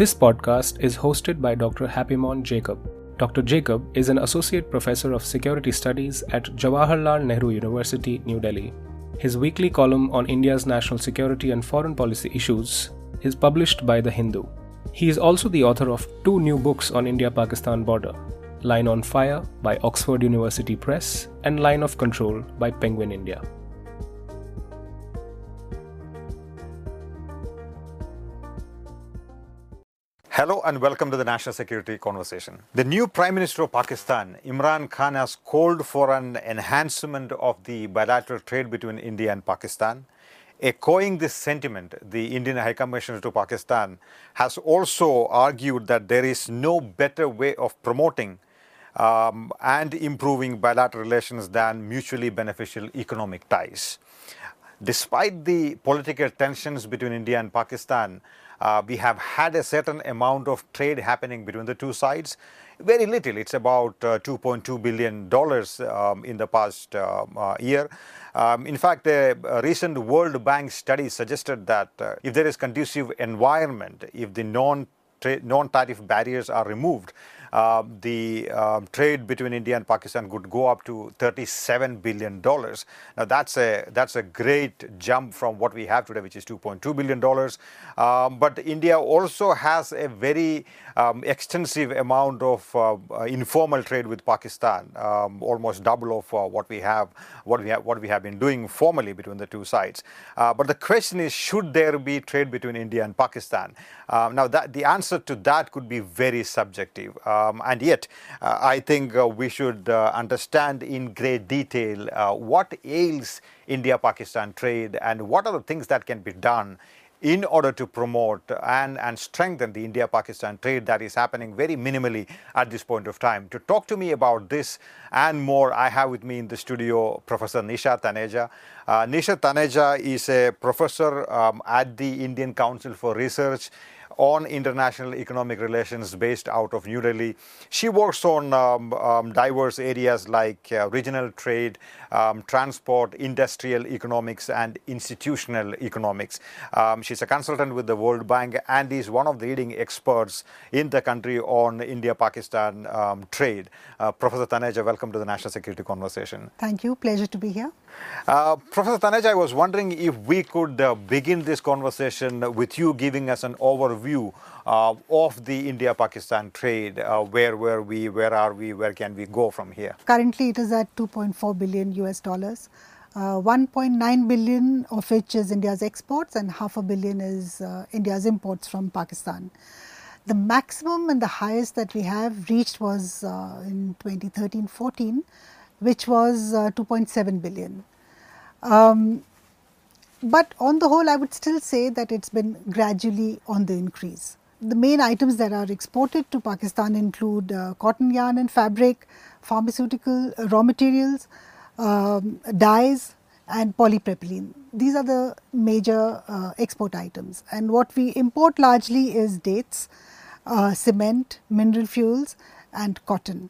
This podcast is hosted by Dr. Happymon Jacob. Dr. Jacob is an associate professor of security studies at Jawaharlal Nehru University, New Delhi. His weekly column on India's national security and foreign policy issues is published by The Hindu. He is also the author of two new books on India Pakistan border Line on Fire by Oxford University Press and Line of Control by Penguin India. Hello and welcome to the National Security Conversation. The new Prime Minister of Pakistan, Imran Khan, has called for an enhancement of the bilateral trade between India and Pakistan. Echoing this sentiment, the Indian High Commissioner to Pakistan has also argued that there is no better way of promoting um, and improving bilateral relations than mutually beneficial economic ties. Despite the political tensions between India and Pakistan, uh, we have had a certain amount of trade happening between the two sides. Very little, it's about uh, $2.2 billion um, in the past um, uh, year. Um, in fact, a, a, recent World Bank study suggested that uh, if there is conducive environment, if the non non-tariff barriers are removed, uh, the uh, trade between India and Pakistan could go up to 37 billion dollars. Now that's a that's a great jump from what we have today, which is 2.2 billion dollars. Um, but India also has a very um, extensive amount of uh, uh informal trade with Pakistan, um, almost double of uh, what we have what we have what we have been doing formally between the two sides. Uh, but the question is, should there be trade between India and Pakistan? Um, now that the answer to that could be very subjective. Um, and yet, uh, I think uh, we should uh, understand in great detail uh, what ails India Pakistan trade and what are the things that can be done in order to promote and, and strengthen the India Pakistan trade that is happening very minimally at this point of time. To talk to me about this and more, I have with me in the studio Professor Nisha Taneja. Uh, Nisha Taneja is a professor um, at the Indian Council for Research on international economic relations based out of New Delhi. She works on um, um, diverse areas like uh, regional trade, um, transport, industrial economics, and institutional economics. Um, she's a consultant with the World Bank and is one of the leading experts in the country on India Pakistan um, trade. Uh, Professor Taneja, welcome to the National Security Conversation. Thank you. Pleasure to be here. Uh, Professor Taneja, I was wondering if we could uh, begin this conversation with you giving us an overview uh, of the India-Pakistan trade. Uh, where were we? Where are we? Where can we go from here? Currently, it is at 2.4 billion US dollars. Uh, 1.9 billion of which is India's exports and half a billion is India's imports from Pakistan. The maximum and the highest that we have reached was in 2013-14 which was uh, 2.7 billion. Um, but on the whole, I would still say that it's been gradually on the increase. The main items that are exported to Pakistan include uh, cotton yarn and fabric, pharmaceutical uh, raw materials, um, dyes, and polypropylene. These are the major uh, export items. And what we import largely is dates, uh, cement, mineral fuels, and cotton.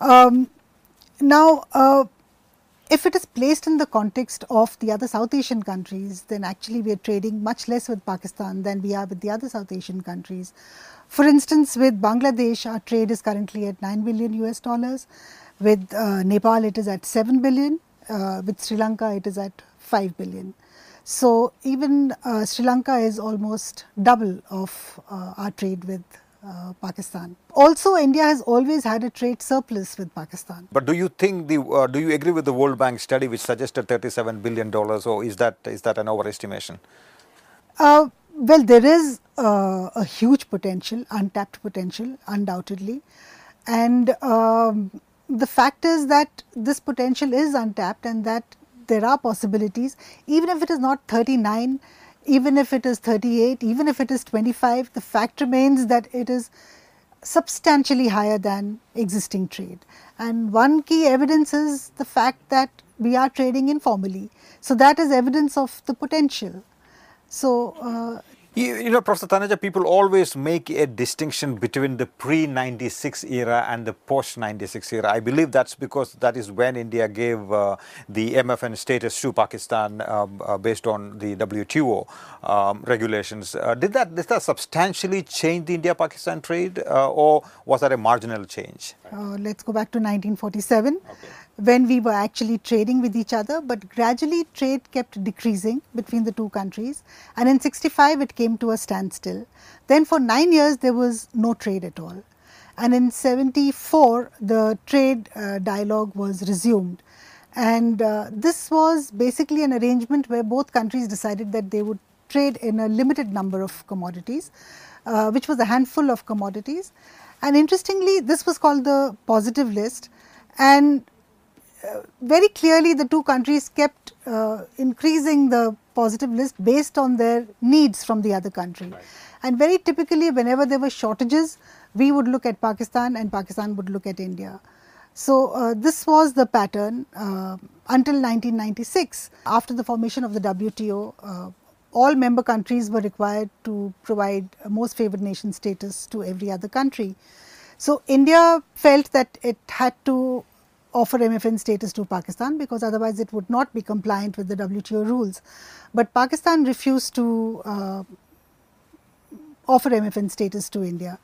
Um, now, uh, if it is placed in the context of the other South Asian countries, then actually we are trading much less with Pakistan than we are with the other South Asian countries. For instance, with Bangladesh, our trade is currently at 9 billion US dollars. With uh, Nepal, it is at 7 billion. Uh, with Sri Lanka, it is at 5 billion. So, even uh, Sri Lanka is almost double of uh, our trade with uh, Pakistan. Also, India has always had a trade surplus with Pakistan. But do you think the uh, do you agree with the World Bank study which suggested 37 billion dollars, or is that is that an overestimation? Uh, well, there is uh, a huge potential, untapped potential, undoubtedly, and um, the fact is that this potential is untapped and that there are possibilities, even if it is not 39 even if it is 38, even if it is 25, the fact remains that it is substantially higher than existing trade. And one key evidence is the fact that we are trading informally. So, that is evidence of the potential. So, uh, You, you know, Professor Taneja, people always make a distinction between the pre 96 era and the post 96 era. I believe that's because that is when India gave uh, the MFN status to Pakistan um, uh, based on the WTO um, regulations. Uh, did, that, did that substantially change the India Pakistan trade uh, or was that a marginal change? Uh, let's go back to 1947. Okay when we were actually trading with each other, but gradually trade kept decreasing between the two countries and in 65 it came to a standstill. Then for 9 years there was no trade at all and in 74 the trade uh, dialogue was resumed and uh, this was basically an arrangement where both countries decided that they would trade in a limited number of commodities, uh, which was a handful of commodities. And interestingly, this was called the positive list and very clearly the two countries kept uh, increasing the positive list based on their needs from the other country. Right. And very typically whenever there were shortages, we would look at Pakistan and Pakistan would look at India. So, uh, this was the pattern uh, until 1996. After the formation of the WTO, uh, all member countries were required to provide most favored nation status to every other country. So, India felt that it had to offer MFN status to Pakistan because otherwise it would not be compliant with the WTO rules. But Pakistan refused to uh, offer MFN status to India.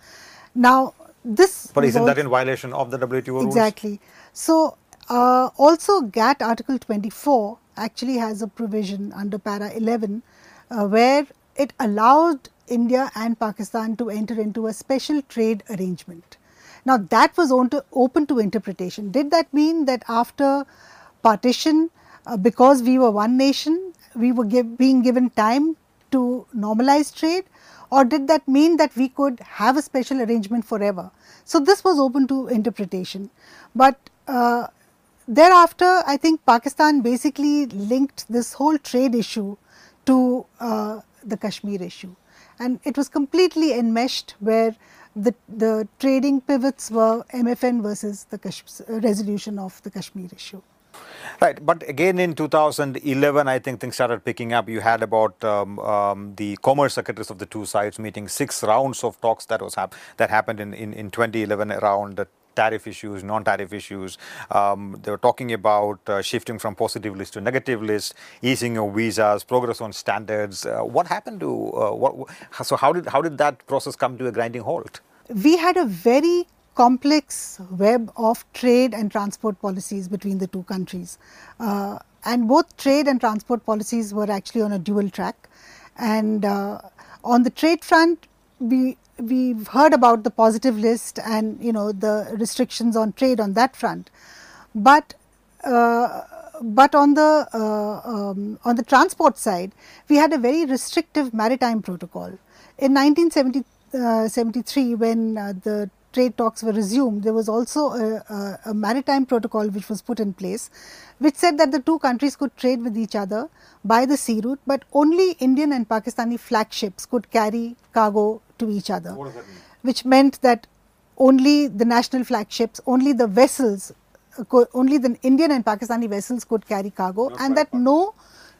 Now, this. But isn't that in violation of the WTO rules? Exactly. So, uh, also GATT Article 24 actually has a provision under para 11 uh, where it allowed India and Pakistan to enter into a special trade arrangement. Now, that was open to interpretation. Did that mean that after partition, uh, because we were one nation, we were give, being given time to normalize trade? Or did that mean that we could have a special arrangement forever? So, this was open to interpretation. But uh, thereafter, I think Pakistan basically linked this whole trade issue to uh, the Kashmir issue. And it was completely enmeshed where the, the trading pivots were MFN versus the Kash resolution of the Kashmir issue. Right, but again in 2011, I think things started picking up. You had about um, um, the commerce secretaries of the two sides meeting six rounds of talks that was hap- that happened in, in, in 2011 around tariff issues, non-tariff issues. Um, they were talking about uh, shifting from positive list to negative list, easing of visas, progress on standards. Uh, what happened to uh, what? So how did how did that process come to a grinding halt? We had a very complex web of trade and transport policies between the two countries, uh, and both trade and transport policies were actually on a dual track. And uh, on the trade front, we we've heard about the positive list and you know the restrictions on trade on that front, but uh, but on the uh, um, on the transport side, we had a very restrictive maritime protocol. In 1973, uh, when uh, the trade talks were resumed, there was also a, a, a, maritime protocol which was put in place, which said that the two countries could trade with each other by the sea route, but only Indian and Pakistani flagships could carry cargo to each other. Which meant that only the national flagships, only the vessels, only the Indian and Pakistani vessels could carry cargo, no and that no,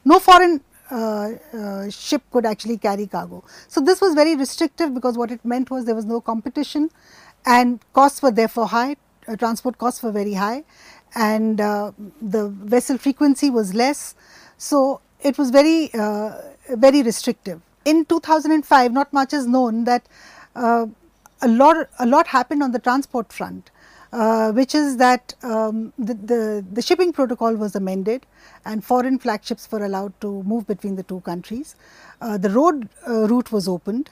no foreign uh, uh, ship could actually carry cargo. So this was very restrictive because what it meant was there was no competition, and costs were therefore high. Uh, transport costs were very high, and uh, the vessel frequency was less. So it was very uh, very restrictive in 2005, not much is known that uh, a lot a lot happened on the transport front, uh, which is that um, the, the, the shipping protocol was amended, and foreign flagships were allowed to move between the two countries. Uh, the road uh, route was opened,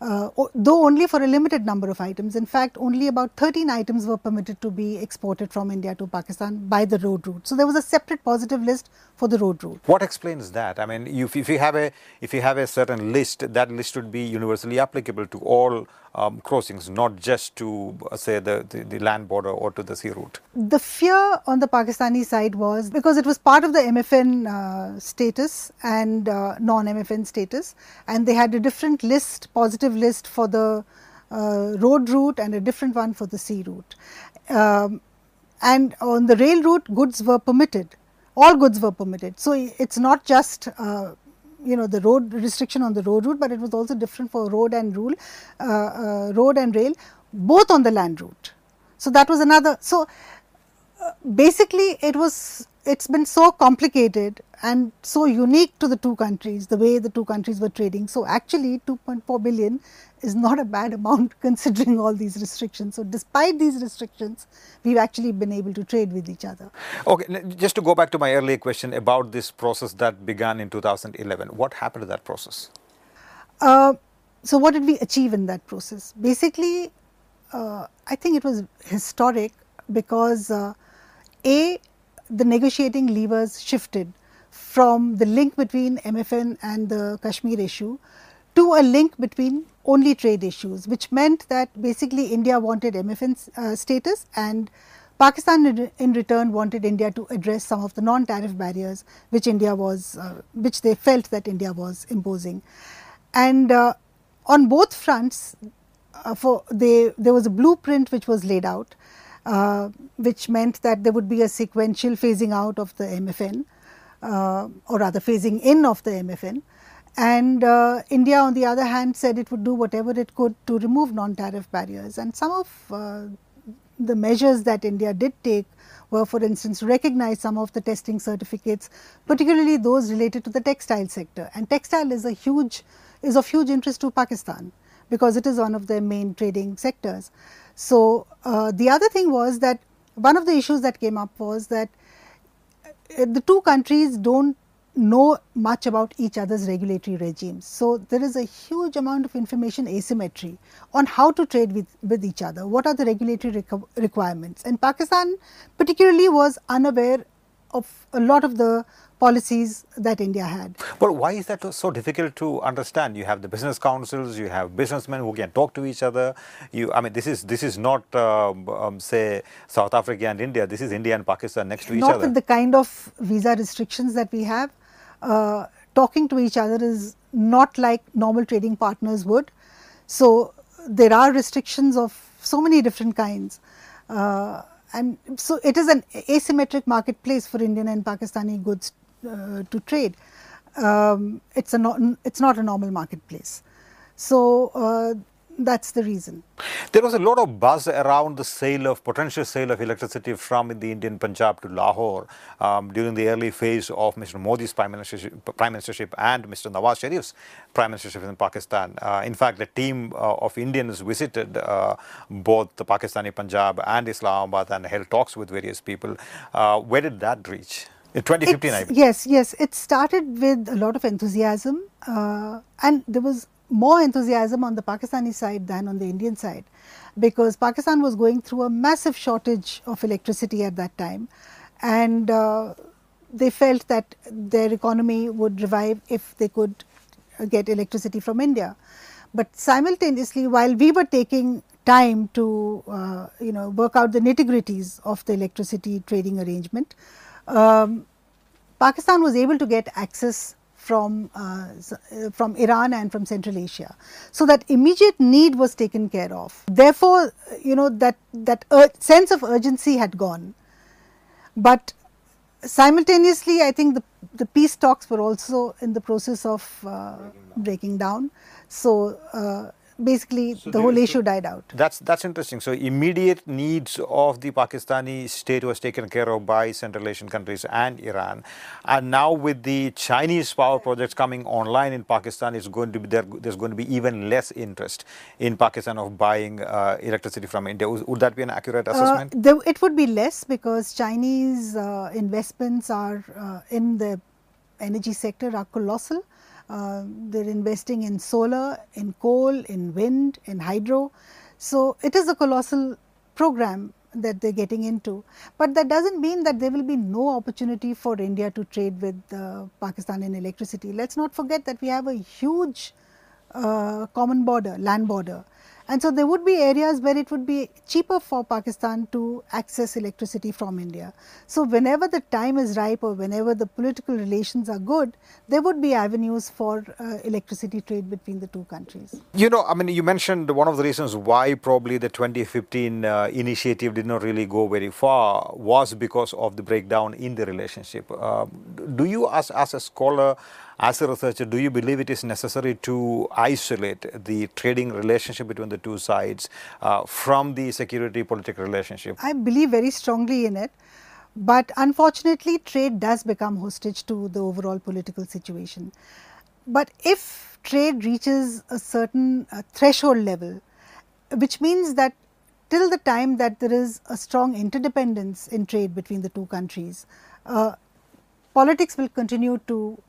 uh, though only for a limited number of items. In fact, only about 13 items were permitted to be exported from India to Pakistan by the road route. So there was a separate positive list for the road route. What explains that? I mean, if, if you have a if you have a certain list, that list should be universally applicable to all um, crossings, not just to uh, say the, the, the, land border or to the sea route. The fear on the Pakistani side was because it was part of the MFN uh, status and uh, non-MFN status, and they had a different list, positive list for the uh, road route and a different one for the sea route. Um, and on the rail route, goods were permitted. All goods were permitted. So it's not just uh, you know the road restriction on the road route, but it was also different for road and rule, uh, uh, road and rail, both on the land route. So that was another. So uh, basically, it was it's been so complicated and so unique to the two countries, the way the two countries were trading. So actually, 2.4 billion is not a bad amount considering all these restrictions. So despite these restrictions, we've actually been able to trade with each other. Okay, just to go back to my earlier question about this process that began in 2011, what happened to that process? Uh, so what did we achieve in that process? Basically, uh, I think it was historic because uh, a the negotiating levers shifted from the link between MFN and the Kashmir issue to a link between only trade issues, which meant that basically India wanted MFN uh, status and Pakistan in, return wanted India to address some of the non-tariff barriers which India was, uh, which they felt that India was imposing. And uh, on both fronts, uh, for they, there was a blueprint which was laid out, uh, which meant that there would be a sequential phasing out of the MFN, uh, or rather phasing in of the MFN. And uh, India, on the other hand, said it would do whatever it could to remove non-tariff barriers. And some of uh, the measures that India did take were, for instance, recognize some of the testing certificates, particularly those related to the textile sector. And textile is a huge, is of huge interest to Pakistan because it is one of their main trading sectors. So uh, the other thing was that one of the issues that came up was that uh, the two countries don't know much about each other's regulatory regimes. So, there is a huge amount of information asymmetry on how to trade with, with each other, what are the regulatory requirements. And Pakistan particularly was unaware of a lot of the policies that India had. But why is that so difficult to understand? You have the business councils, you have businessmen who can talk to each other. You, I mean, this is this is not uh, um, say South Africa and India. This is India and Pakistan next to each not other. Not with the kind of visa restrictions that we have. Uh, talking to each other is not like normal trading partners would. So there are restrictions of so many different kinds. Uh, and so it is an asymmetric marketplace for Indian and Pakistani goods uh, to trade. Um, it's a not, it's not a normal marketplace. So uh, that's the reason. There was a lot of buzz around the sale of potential sale of electricity from the Indian Punjab to Lahore um, during the early phase of Mr. Modi's prime ministership, prime ministership and Mr. Nawaz Sharif's prime ministership in Pakistan. Uh, in fact, a team uh, of Indians visited uh, both the Pakistani Punjab and Islamabad and held talks with various people. Uh, where did that reach? In 2015, it's, Yes, yes. It started with a lot of enthusiasm uh, and there was more enthusiasm on the Pakistani side than on the Indian side because Pakistan was going through a massive shortage of electricity at that time and uh, they felt that their economy would revive if they could get electricity from India. But simultaneously, while we were taking time to uh, you know work out the nitty gritties of the electricity trading arrangement, um, Pakistan was able to get access from, uh, uh, from Iran and from Central Asia. So that immediate need was taken care of. Therefore, you know that, that sense of urgency had gone. But simultaneously, I think the, the peace talks were also in the process of uh, breaking down. So, uh, basically so the whole issue died out. That's that's interesting. So immediate needs of the Pakistani state was taken care of by Central Asian countries and Iran, and now with the Chinese power projects coming online in Pakistan, it's going to be there. There's going to be even less interest in Pakistan of buying uh, electricity from India. Would, that be an accurate uh, assessment? Uh, there, it would be less because Chinese uh, investments are uh, in the energy sector are colossal. Uh, they're investing in solar, in coal, in wind, in hydro. So, it is a colossal program that they're getting into, but that doesn't mean that there will be no opportunity for India to trade with uh, Pakistan in electricity. Let's not forget that we have a huge uh, common border, land border and so there would be areas where it would be cheaper for Pakistan to access electricity from India. So whenever the time is ripe or whenever the political relations are good, there would be avenues for uh, electricity trade between the two countries. You know, I mean, you mentioned one of the reasons why probably the 2015 uh, initiative did not really go very far was because of the breakdown in the relationship. Uh, do you, as, as a scholar, as a researcher, do you believe it is necessary to isolate the trading relationship between the two sides uh, from the security political relationship? I believe very strongly in it. But unfortunately, trade does become hostage to the overall political situation. But if trade reaches a certain uh, threshold level, which means that till the time that there is a strong interdependence in trade between the two countries, uh, politics will continue to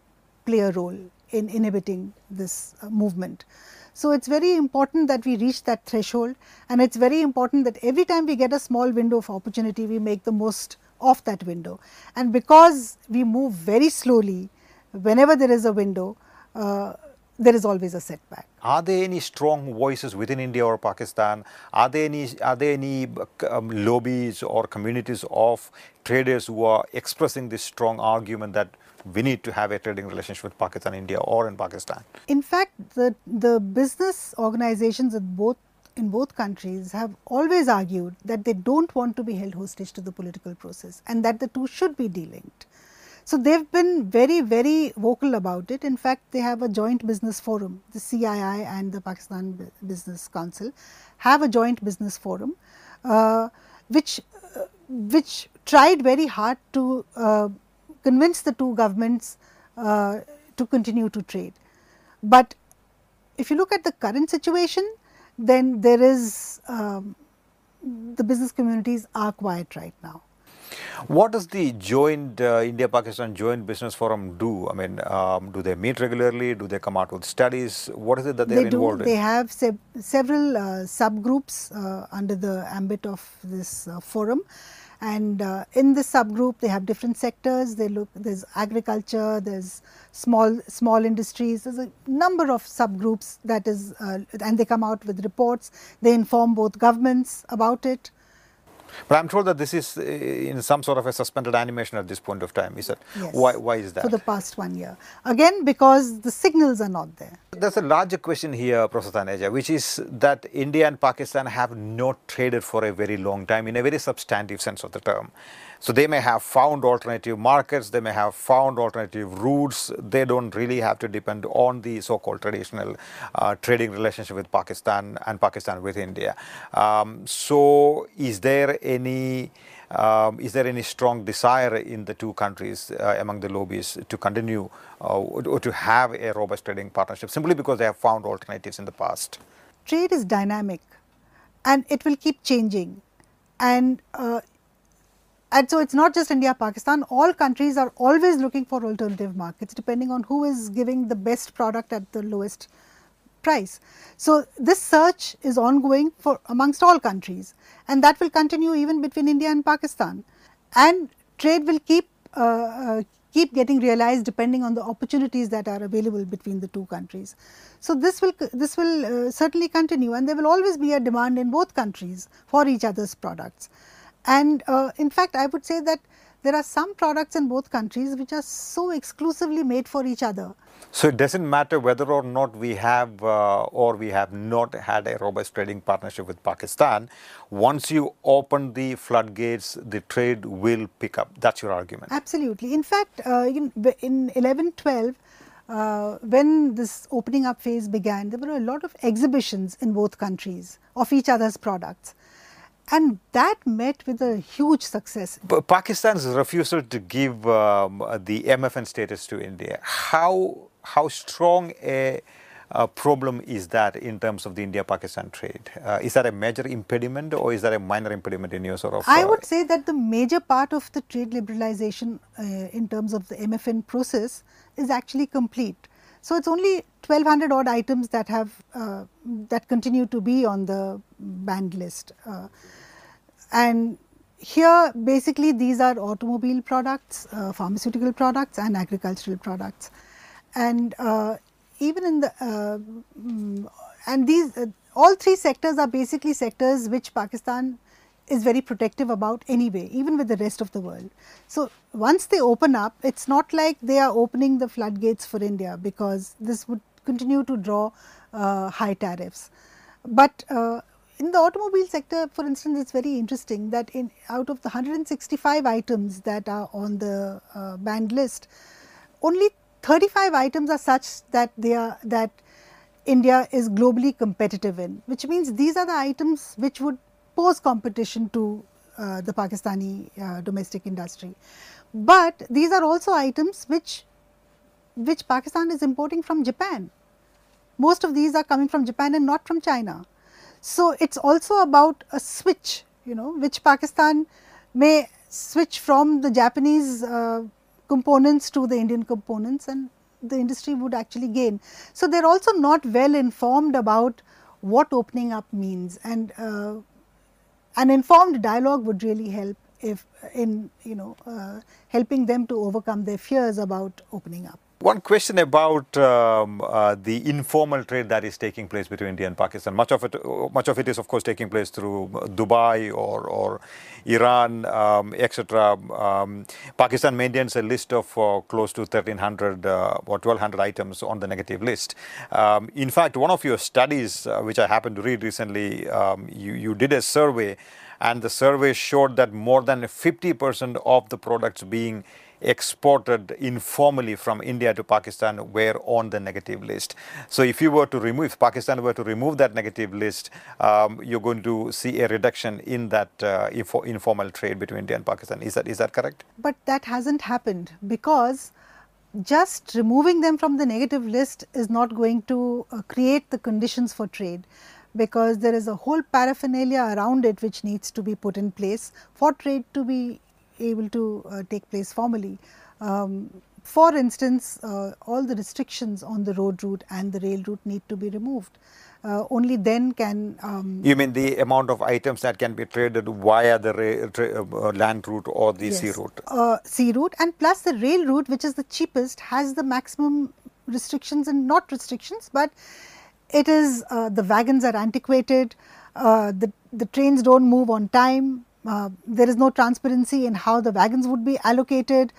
play a role in inhibiting this uh, movement. So, it is very important that we reach that threshold and it is very important that every time we get a small window of opportunity, we make the most of that window. And because we move very slowly, whenever there is a window, uh, there is always a setback. Are there any strong voices within India or Pakistan? Are there any are there any um, lobbies or communities of traders who are expressing this strong argument that we need to have a trading relationship with Pakistan, India, or in Pakistan? In fact, the the business organizations in both in both countries have always argued that they don't want to be held hostage to the political process and that the two should be delinked. So, they have been very, very vocal about it. In fact, they have a joint business forum, the CII and the Pakistan Business Council have a joint business forum, uh, which, uh, which tried very hard to uh, convince the two governments uh, to continue to trade. But if you look at the current situation, then there is um, the business communities are quiet right now. What does the joint uh, India Pakistan Joint Business Forum do? I mean, um, do they meet regularly? Do they come out with studies? What is it that they, they are involved do. in? They have se several uh, subgroups uh, under the ambit of this uh, forum. And uh, in this subgroup, they have different sectors. They look there's agriculture, there's small small industries. There's a number of subgroups that is, uh, and they come out with reports. They inform both governments about it. But I'm told that this is uh, in some sort of a suspended animation at this point of time. Is that yes. why? Why is that? For the past one year, again because the signals are not there. There's a larger question here, Professor Taneja, which is that India and Pakistan have not traded for a very long time in a very substantive sense of the term. So they may have found alternative markets, they may have found alternative routes. They don't really have to depend on the so-called traditional uh, trading relationship with Pakistan and Pakistan with India. Um, so is there any um, is there any strong desire in the two countries uh, among the lobbies to continue uh, or to have a robust trading partnership simply because they have found alternatives in the past? Trade is dynamic and it will keep changing. And uh, and so, it is not just India, Pakistan, all countries are always looking for alternative markets depending on who is giving the best product at the lowest price. So, this search is ongoing for amongst all countries and that will continue even between India and Pakistan and trade will keep uh, uh, keep getting realized depending on the opportunities that are available between the two countries. So, this will this will uh, certainly continue and there will always be a demand in both countries for each other's products. And uh, in fact, I would say that there are some products in both countries which are so exclusively made for each other. So it doesn't matter whether or not we have uh, or we have not had a robust trading partnership with Pakistan. Once you open the floodgates, the trade will pick up. That's your argument. Absolutely. In fact, uh, in, in 11 12, uh, when this opening up phase began, there were a lot of exhibitions in both countries of each other's products and that met with a huge success. But Pakistan's refusal to give um, the MFN status to India, how, how strong a, a problem is that in terms of the India-Pakistan trade? Uh, is that a major impediment or is that a minor impediment in your sort of? I uh, would say that the major part of the trade liberalization uh, in terms of the MFN process is actually complete. So, it is only 1200 odd items that have uh, that continue to be on the banned list. Uh, and here basically these are automobile products, uh, pharmaceutical products and agricultural products. And uh, even in the uh, mm, and these uh, all three sectors are basically sectors which Pakistan is very protective about anyway, even with the rest of the world. So, once they open up, it is not like they are opening the floodgates for India, because this would continue to draw uh, high tariffs. But uh, in the automobile sector, for instance, it is very interesting that in out of the 165 items that are on the uh, banned list, only 35 items are such that they are that India is globally competitive in, which means these are the items which would pose competition to uh, the Pakistani uh, domestic industry. But these are also items which which Pakistan is importing from Japan. Most of these are coming from Japan and not from China. So, it is also about a switch, you know, which Pakistan may switch from the Japanese uh, components to the Indian components and the industry would actually gain. So, they are also not well informed about what opening up means and uh, an informed dialogue would really help if in you know uh, helping them to overcome their fears about opening up. One question about um, uh, the informal trade that is taking place between India and Pakistan. Much of it, much of it is, of course, taking place through Dubai or, or Iran, um, etc. Um, Pakistan maintains a list of uh, close to 1,300 uh, or 1,200 items on the negative list. Um, in fact, one of your studies, uh, which I happened to read recently, um, you, you did a survey, and the survey showed that more than 50% of the products being exported informally from India to Pakistan were on the negative list. So if you were to remove, if Pakistan were to remove that negative list, um, you're going to see a reduction in that uh, info, informal trade between India and Pakistan. Is that is that correct? But that hasn't happened because just removing them from the negative list is not going to uh, create the conditions for trade because there is a whole paraphernalia around it which needs to be put in place for trade to be able to uh, take place formally. Um, for instance, uh, all the restrictions on the road route and the rail route need to be removed. Uh, only then can. Um, you mean the amount of items that can be traded via the uh, land route or the yes, sea route? Uh, sea route and plus the rail route, which is the cheapest, has the maximum restrictions and not restrictions, but it is uh, the wagons are antiquated, uh, the the trains don't move on time, uh, there is no transparency in how the wagons would be allocated.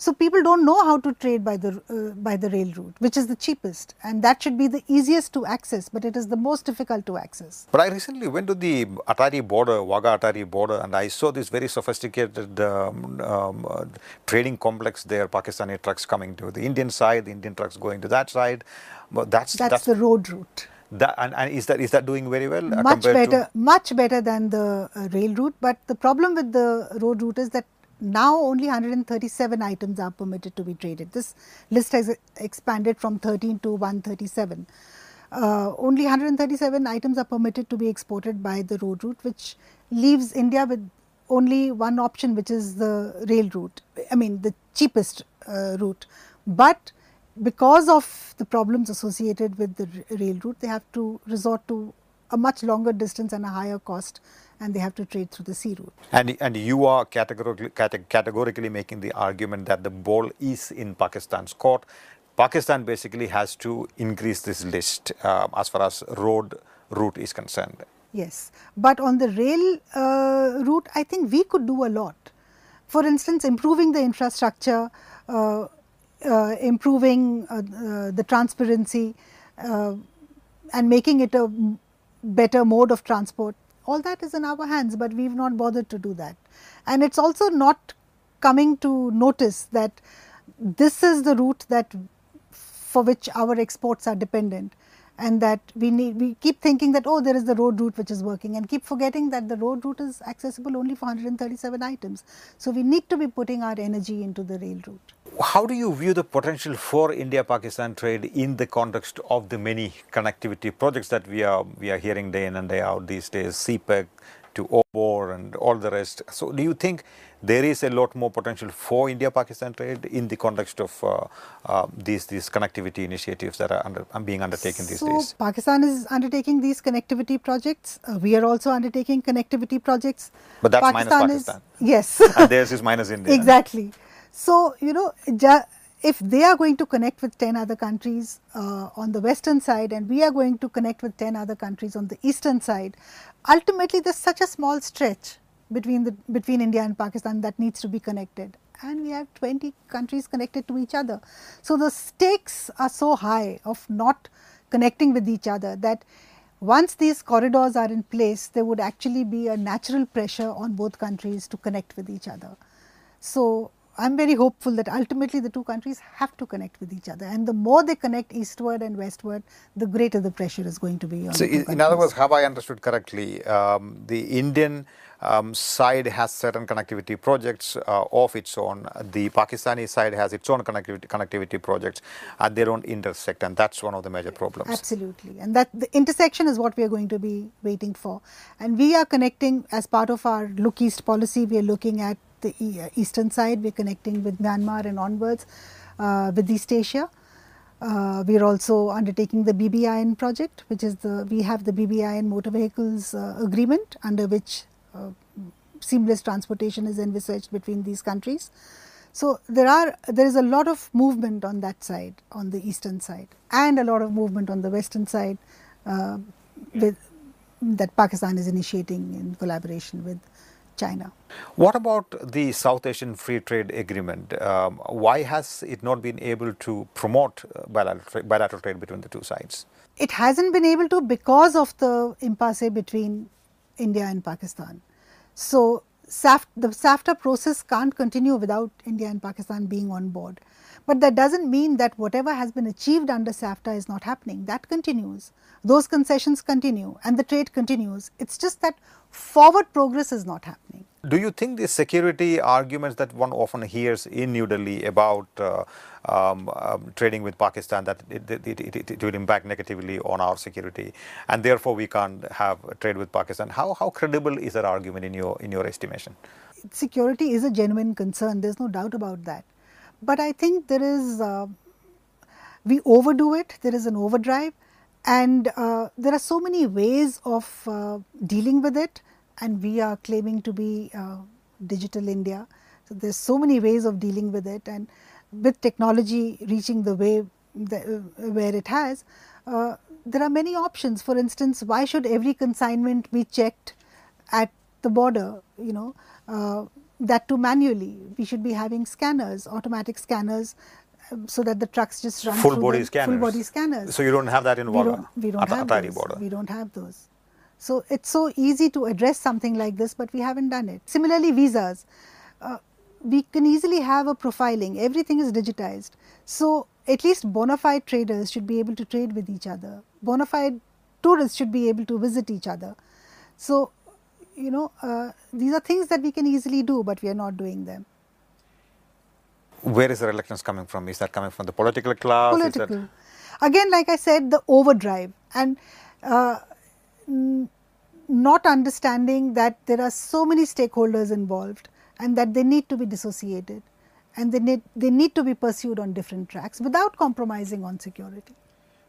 So people don't know how to trade by the uh, by the rail route, which is the cheapest, and that should be the easiest to access, but it is the most difficult to access. But I recently went to the Attari border, Wagah Attari border, and I saw this very sophisticated um, um, uh, trading complex there. Pakistani trucks coming to the Indian side, the Indian trucks going to that side. But that's that's, that's the road route. That, and, and, is that is that doing very well? Uh, much better, much better than the uh, rail route. But the problem with the road route is that now only 137 items are permitted to be traded. This list has expanded from 13 to 137. Uh, only 137 items are permitted to be exported by the road route, which leaves India with only one option, which is the rail route. I mean, the cheapest uh, route. But because of the problems associated with the rail route, they have to resort to a much longer distance and a higher cost and they have to trade through the sea route. And, and you are categorically, categorically making the argument that the ball is in Pakistan's court. Pakistan basically has to increase this list uh, as far as road route is concerned. Yes, but on the rail uh, route, I think we could do a lot. For instance, improving the infrastructure, uh, uh, improving uh, uh, the transparency and making it a better mode of transport. All that is in our hands, but we have not bothered to do that. And it is also not coming to notice that this is the route that for which our exports are dependent and that we need we keep thinking that oh there is the road route which is working and keep forgetting that the road route is accessible only for 137 items. So we need to be putting our energy into the rail route. How do you view the potential for India Pakistan trade in the context of the many connectivity projects that we are we are hearing day in and day out these days CPEC to OBOR and all the rest? So do you think there is a lot more potential for India-Pakistan trade in the context of uh, uh, these these connectivity initiatives that are under, being undertaken these so days. Pakistan is undertaking these connectivity projects. Uh, we are also undertaking connectivity projects. But that's Pakistan minus Pakistan. Is, yes. and theirs is minus India. Exactly. So you know, if they are going to connect with 10 other countries uh, on the western side and we are going to connect with 10 other countries on the eastern side, ultimately there's such a small stretch between the between India and Pakistan that needs to be connected and we have 20 countries connected to each other. So, the stakes are so high of not connecting with each other that once these corridors are in place, there would actually be a natural pressure on both countries to connect with each other. So, I'm very hopeful that ultimately the two countries have to connect with each other. And the more they connect eastward and westward, the greater the pressure is going to be on so in, in other words, have I understood correctly? Um, the Indian um, side has certain connectivity projects uh, of its own. The Pakistani side has its own connectivity, connectivity projects, and they don't intersect, and that's one of the major problems. Absolutely, and that the intersection is what we are going to be waiting for. And we are connecting as part of our Look East policy. We are looking at the uh, eastern side. We're connecting with Myanmar and onwards uh, with East Asia. Uh, we are also undertaking the BBIN project, which is the we have the BBIN motor vehicles uh, agreement under which uh, seamless transportation is envisaged between these countries. So there are there is a lot of movement on that side, on the eastern side, and a lot of movement on the western side, uh, with, that Pakistan is initiating in collaboration with China. What about the South Asian Free Trade Agreement? Um, why has it not been able to promote uh, bilateral, bilateral trade between the two sides? It hasn't been able to because of the impasse between India and Pakistan. So SAF, the SAFTA process can't continue without India and Pakistan being on board. But that doesn't mean that whatever has been achieved under SAFTA is not happening. That continues. Those concessions continue and the trade continues. It's just that forward progress is not happening. Do you think the security arguments that one often hears in New Delhi about uh, um, um, trading with Pakistan that it, it, it, it, will impact negatively on our security and therefore we can't have trade with Pakistan? How, how credible is that argument in your, in your estimation? Security is a genuine concern, there's no doubt about that. But I think there is, uh, we overdo it, there is an overdrive and uh, there are so many ways of uh, dealing with it, and we are claiming to be uh, digital India. So there's so many ways of dealing with it, and with technology reaching the way uh, where it has, uh, there are many options. For instance, why should every consignment be checked at the border? You know, uh, that too manually. We should be having scanners, automatic scanners so that the trucks just run full body scanners. Full body scanners. So you don't have that in we don't, we don't have those. border. We don't have those. So it's so easy to address something like this, but we haven't done it. Similarly, visas. Uh, we can easily have a profiling. Everything is digitized. So at least bona fide traders should be able to trade with each other. Bona fide tourists should be able to visit each other. So, you know, uh, these are things that we can easily do, but we are not doing them where is the reluctance coming from? Is that coming from the political class? Political. Again, like I said, the overdrive and uh, not understanding that there are so many stakeholders involved and that they need to be dissociated and they need, they need to be pursued on different tracks without compromising on security.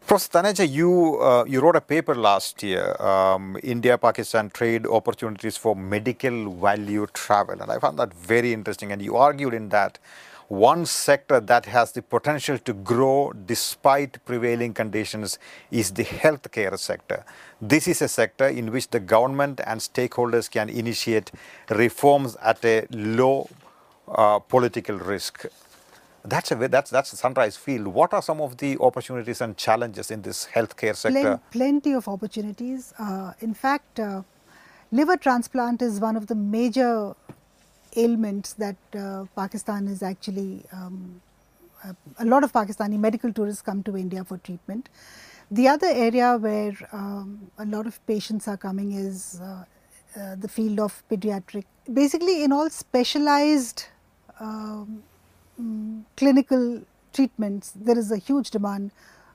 Professor Taneja, you, uh, you wrote a paper last year, um, India-Pakistan Trade Opportunities for Medical Value Travel, and I found that very interesting. And you argued in that one sector that has the potential to grow despite prevailing conditions is the healthcare sector. This is a sector in which the government and stakeholders can initiate reforms at a low uh, political risk. That's a that's that's a sunrise field. What are some of the opportunities and challenges in this healthcare sector? plenty of opportunities. Uh, in fact, uh, liver transplant is one of the major ailments that uh, Pakistan is actually, um, a, lot of Pakistani medical tourists come to India for treatment. The other area where um, a lot of patients are coming is uh, uh, the field of pediatric, basically in all specialized um, clinical treatments, there is a huge demand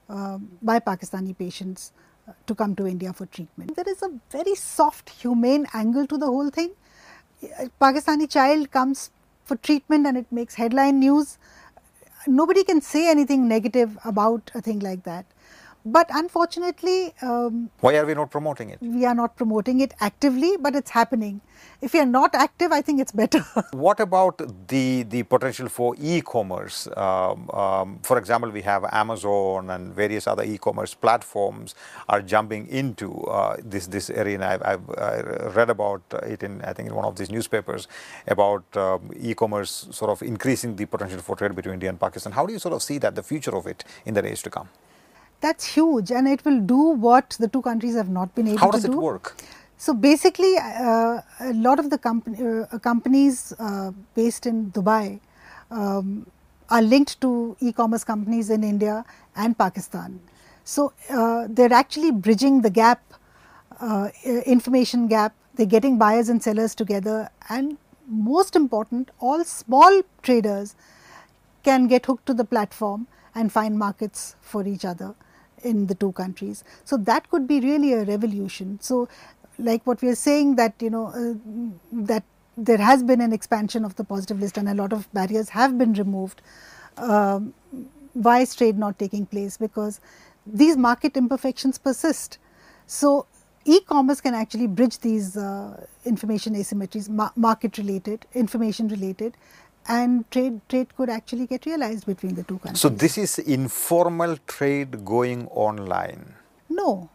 um, by Pakistani patients uh, to come to India for treatment. There is a very soft, humane angle to the whole thing Pakistani child comes for treatment and it makes headline news, nobody can say anything negative about a thing like that. But unfortunately, um, why are we not promoting it? We are not promoting it actively, but it's happening. If you are not active, I think it's better. what about the the potential for e-commerce? Um, um, for example, we have Amazon and various other e-commerce platforms are jumping into uh, this this arena. I've, I've uh, read about it in I think in one of these newspapers about um, e-commerce sort of increasing the potential for trade between India and Pakistan. How do you sort of see that the future of it in the days to come? That's huge and it will do what the two countries have not been able How to do. How does it work? So basically, uh, a lot of the company, uh, companies uh, based in Dubai um, are linked to e-commerce companies in India and Pakistan. So, uh, they are actually bridging the gap, uh, information gap, they are getting buyers and sellers together and most important all small traders can get hooked to the platform and find markets for each other in the two countries. So, that could be really a revolution. So, like what we are saying that you know uh, that there has been an expansion of the positive list and a lot of barriers have been removed. Um, why is trade not taking place? Because these market imperfections persist. So, e-commerce can actually bridge these uh, information asymmetries, ma market related, information related and trade trade could actually get realized between the two countries. So, this is informal trade going online? No,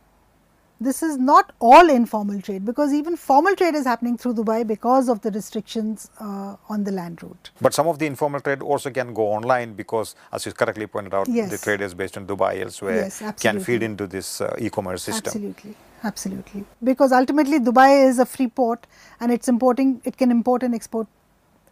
this is not all informal trade because even formal trade is happening through Dubai because of the restrictions uh, on the land route. But some of the informal trade also can go online because as you correctly pointed out, yes. the traders based in Dubai elsewhere yes, can feed into this uh, e-commerce system. Absolutely. Absolutely. Because ultimately Dubai is a free port and it's importing, it can import and export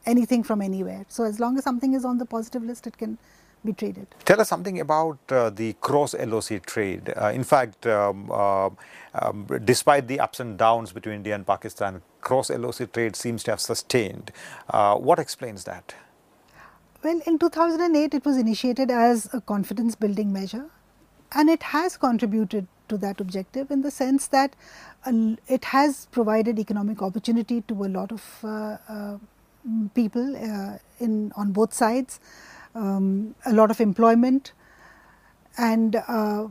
anything from anywhere. So as long as something is on the positive list, it can be traded. Tell us something about uh, the cross LOC trade. Uh, in fact, um, uh, um, despite the ups and downs between India and Pakistan, cross LOC trade seems to have sustained. Uh, what explains that? Well, in 2008, it was initiated as a confidence building measure and it has contributed to that objective in the sense that it has provided economic opportunity to a lot of uh, uh, people uh, in on both sides, um, a lot of employment, and uh,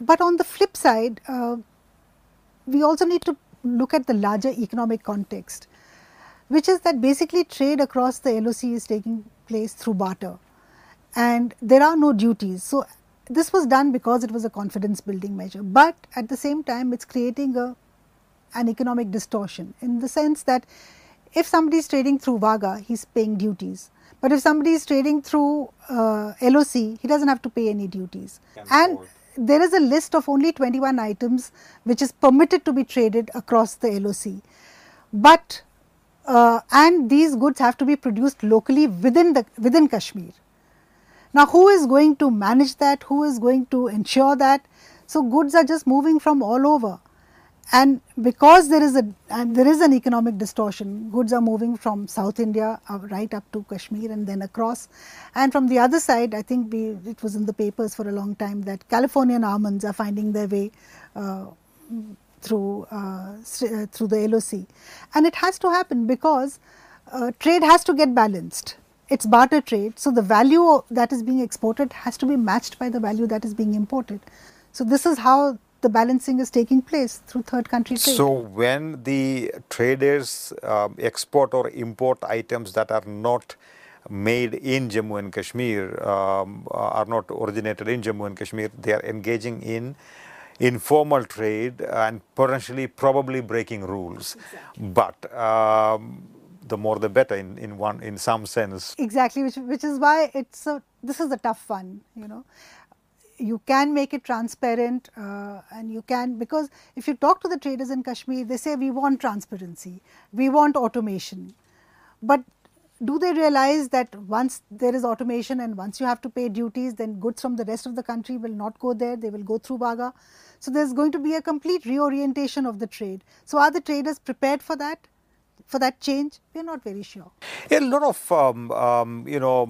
but on the flip side, uh, we also need to look at the larger economic context, which is that basically trade across the LOC is taking place through barter, and there are no duties. So this was done because it was a confidence building measure, but at the same time, it's creating a an economic distortion in the sense that if somebody is trading through Wagah, he's paying duties. But if somebody is trading through uh, LOC, he does not have to pay any duties. and there is a list of only 21 items which is permitted to be traded across the LOC. But uh, and these goods have to be produced locally within the within Kashmir. Now, who is going to manage that? Who is going to ensure that? So, goods are just moving from all over and because there is a there is an economic distortion goods are moving from south india uh, right up to kashmir and then across. And from the other side i think we it was in the papers for a long time that californian almonds are finding their way uh, through uh, uh through the loc and it has to happen because uh, trade has to get balanced. It's barter trade so the value that is being exported has to be matched by the value that is being imported. So this is how the balancing is taking place through third country trade. So, when the traders uh, export or import items that are not made in Jammu and Kashmir, um, are not originated in Jammu and Kashmir, they are engaging in informal trade and potentially probably breaking rules. Exactly. But um, the more the better in, in one in some sense. Exactly, which which is why it's a this is a tough one, you know you can make it transparent uh, and you can because if you talk to the traders in Kashmir they say we want transparency, we want automation. But do they realize that once there is automation and once you have to pay duties then goods from the rest of the country will not go there, they will go through Wagah. So, there is going to be a complete reorientation of the trade. So, are the traders prepared for that? For that change? We are not very sure. A lot of um, um, you know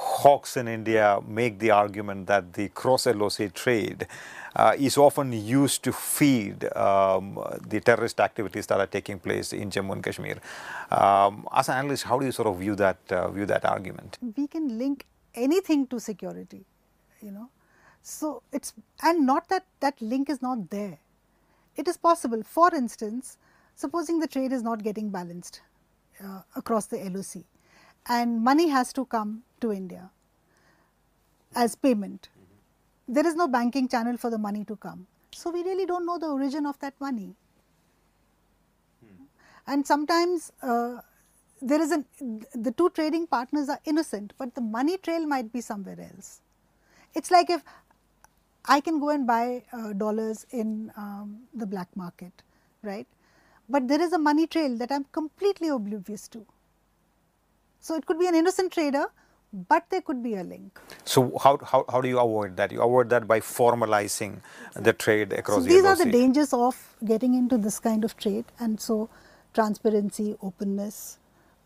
hawks in India make the argument that the cross LOC trade uh, is often used to feed um, the terrorist activities that are taking place in Jammu and Kashmir. Um, as an analyst, how do you sort of view that uh, view that argument? We can link anything to security, you know. So it's and not that that link is not there. It is possible. For instance, supposing the trade is not getting balanced uh, across the LOC and money has to come to India as payment. There is no banking channel for the money to come. So, we really do not know the origin of that money. And sometimes uh, there is an, the two trading partners are innocent, but the money trail might be somewhere else. It is like if I can go and buy uh, dollars in um, the black market, right? But there is a money trail that I am completely oblivious to. So it could be an innocent trader, but there could be a link. So how, how, how do you avoid that? You avoid that by formalizing the trade across so the these are the dangers of getting into this kind of trade, and so transparency, openness,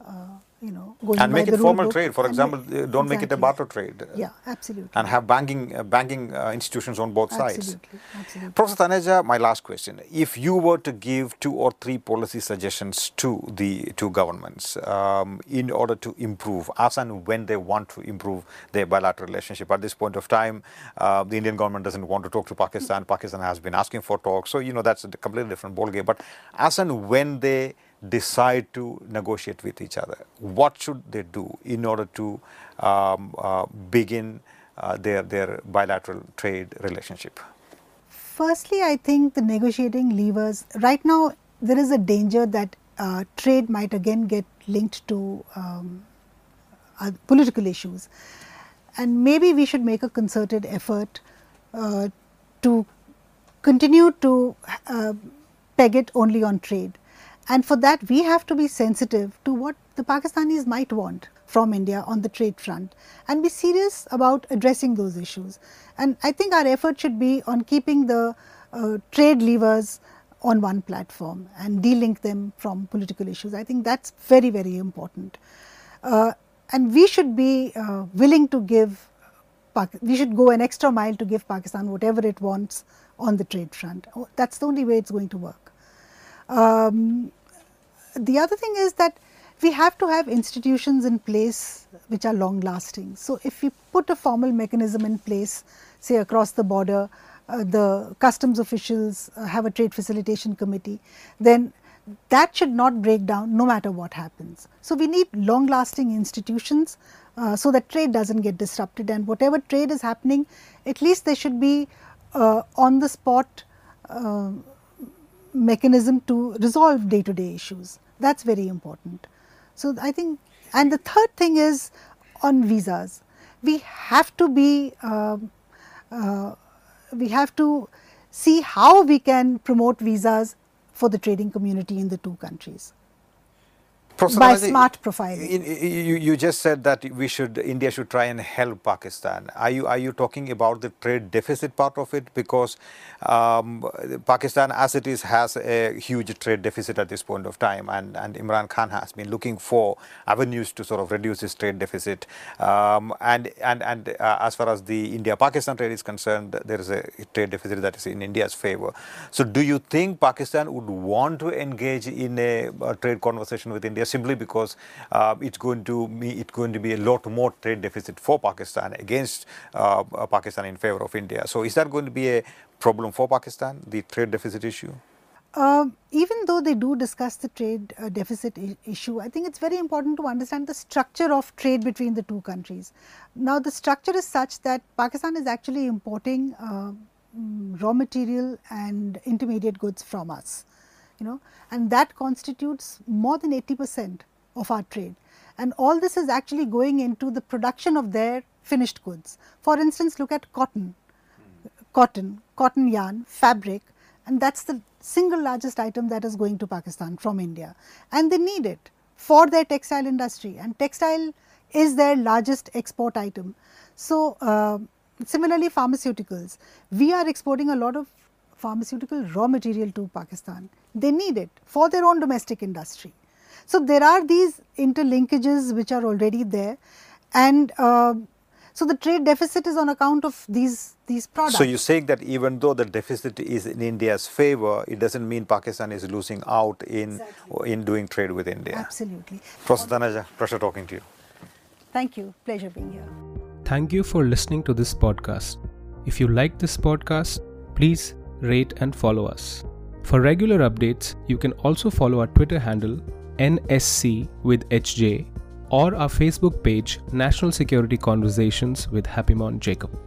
uh, you know, going and make it formal book trade. For example, uh, don't make it a barter trade. Yeah, absolutely. And have banking uh, banking uh, institutions on both sides. Absolutely, absolutely. Professor Taneja, my last question. If you were to give two or three policy suggestions to the two governments um, in order to improve, as and when they want to improve their bilateral relationship, at this point of time, uh, the Indian government doesn't want to talk to Pakistan. Pakistan has been asking for talks. So, you know, that's a completely different ballgame. But as and when they decide to negotiate with each other, what should they do in order to um, uh, begin uh, their, their bilateral trade relationship? Firstly, I think the negotiating levers, right now, there is a danger that uh, trade might again get linked to um, uh, political issues. And maybe we should make a concerted effort uh, to continue to uh, peg it only on trade. And for that, we have to be sensitive to what the Pakistanis might want from India on the trade front and be serious about addressing those issues. And I think our effort should be on keeping the uh, trade levers on one platform and de-link them from political issues. I think that's very, very important. Uh, and we should be uh, willing to give, we should go an extra mile to give Pakistan whatever it wants on the trade front. Oh, That's the only way it's going to work. Um, the other thing is that we have to have institutions in place which are long lasting. So, if we put a formal mechanism in place, say across the border, uh, the customs officials uh, have a trade facilitation committee, then that should not break down no matter what happens. So, we need long lasting institutions uh, so that trade does not get disrupted and whatever trade is happening, at least there should be uh, on the spot uh, mechanism to resolve day to day issues. That's very important. So, I think, and the third thing is on visas. We have to be, um uh, we have to see how we can promote visas for the trading community in the two countries. By smart profiling. in- You, you just said that we should India should try and help Pakistan. Are you are you talking about the trade deficit part of it? Because um, Pakistan, as it is, has a huge trade deficit at this point of time, and, and Imran Khan has been looking for avenues to sort of reduce his trade deficit. Um, and and and uh, as far as the India-Pakistan trade is concerned, there is a trade deficit that is in India's favor. So, do you think Pakistan would want to engage in a, a trade conversation with India simply because uh, it's going to be it's going to be a lot more trade deficit for Pakistan against uh, uh, Pakistan in favor of India? So, is that going to be a problem for Pakistan, the trade deficit issue? Um, even though they do discuss the trade uh, deficit issue, I think it's very important to understand the structure of trade between the two countries. Now, the structure is such that Pakistan is actually importing uh, mm, raw material and intermediate goods from us, you know, and that constitutes more than 80 percent of our trade. And all this is actually going into the production of their finished goods. For instance, look at cotton cotton, cotton yarn, fabric, and that's the single largest item that is going to Pakistan from India. And they need it for their textile industry, and textile is their largest export item. So, uh, similarly, pharmaceuticals, we are exporting a lot of pharmaceutical raw material to Pakistan. They need it for their own domestic industry. So, there are these interlinkages which are already there, and uh, so the trade deficit is on account of these these products. So, you're saying that even though the deficit is in India's favor, it doesn't mean Pakistan is losing out in in doing trade with India. Absolutely. Professor Taneja, pleasure talking to you. Thank you. Pleasure being here. Thank you for listening to this podcast. If you like this podcast, please rate and follow us. For regular updates, you can also follow our Twitter handle NSC with HJ or our Facebook page National Security Conversations with Happymon Jacob.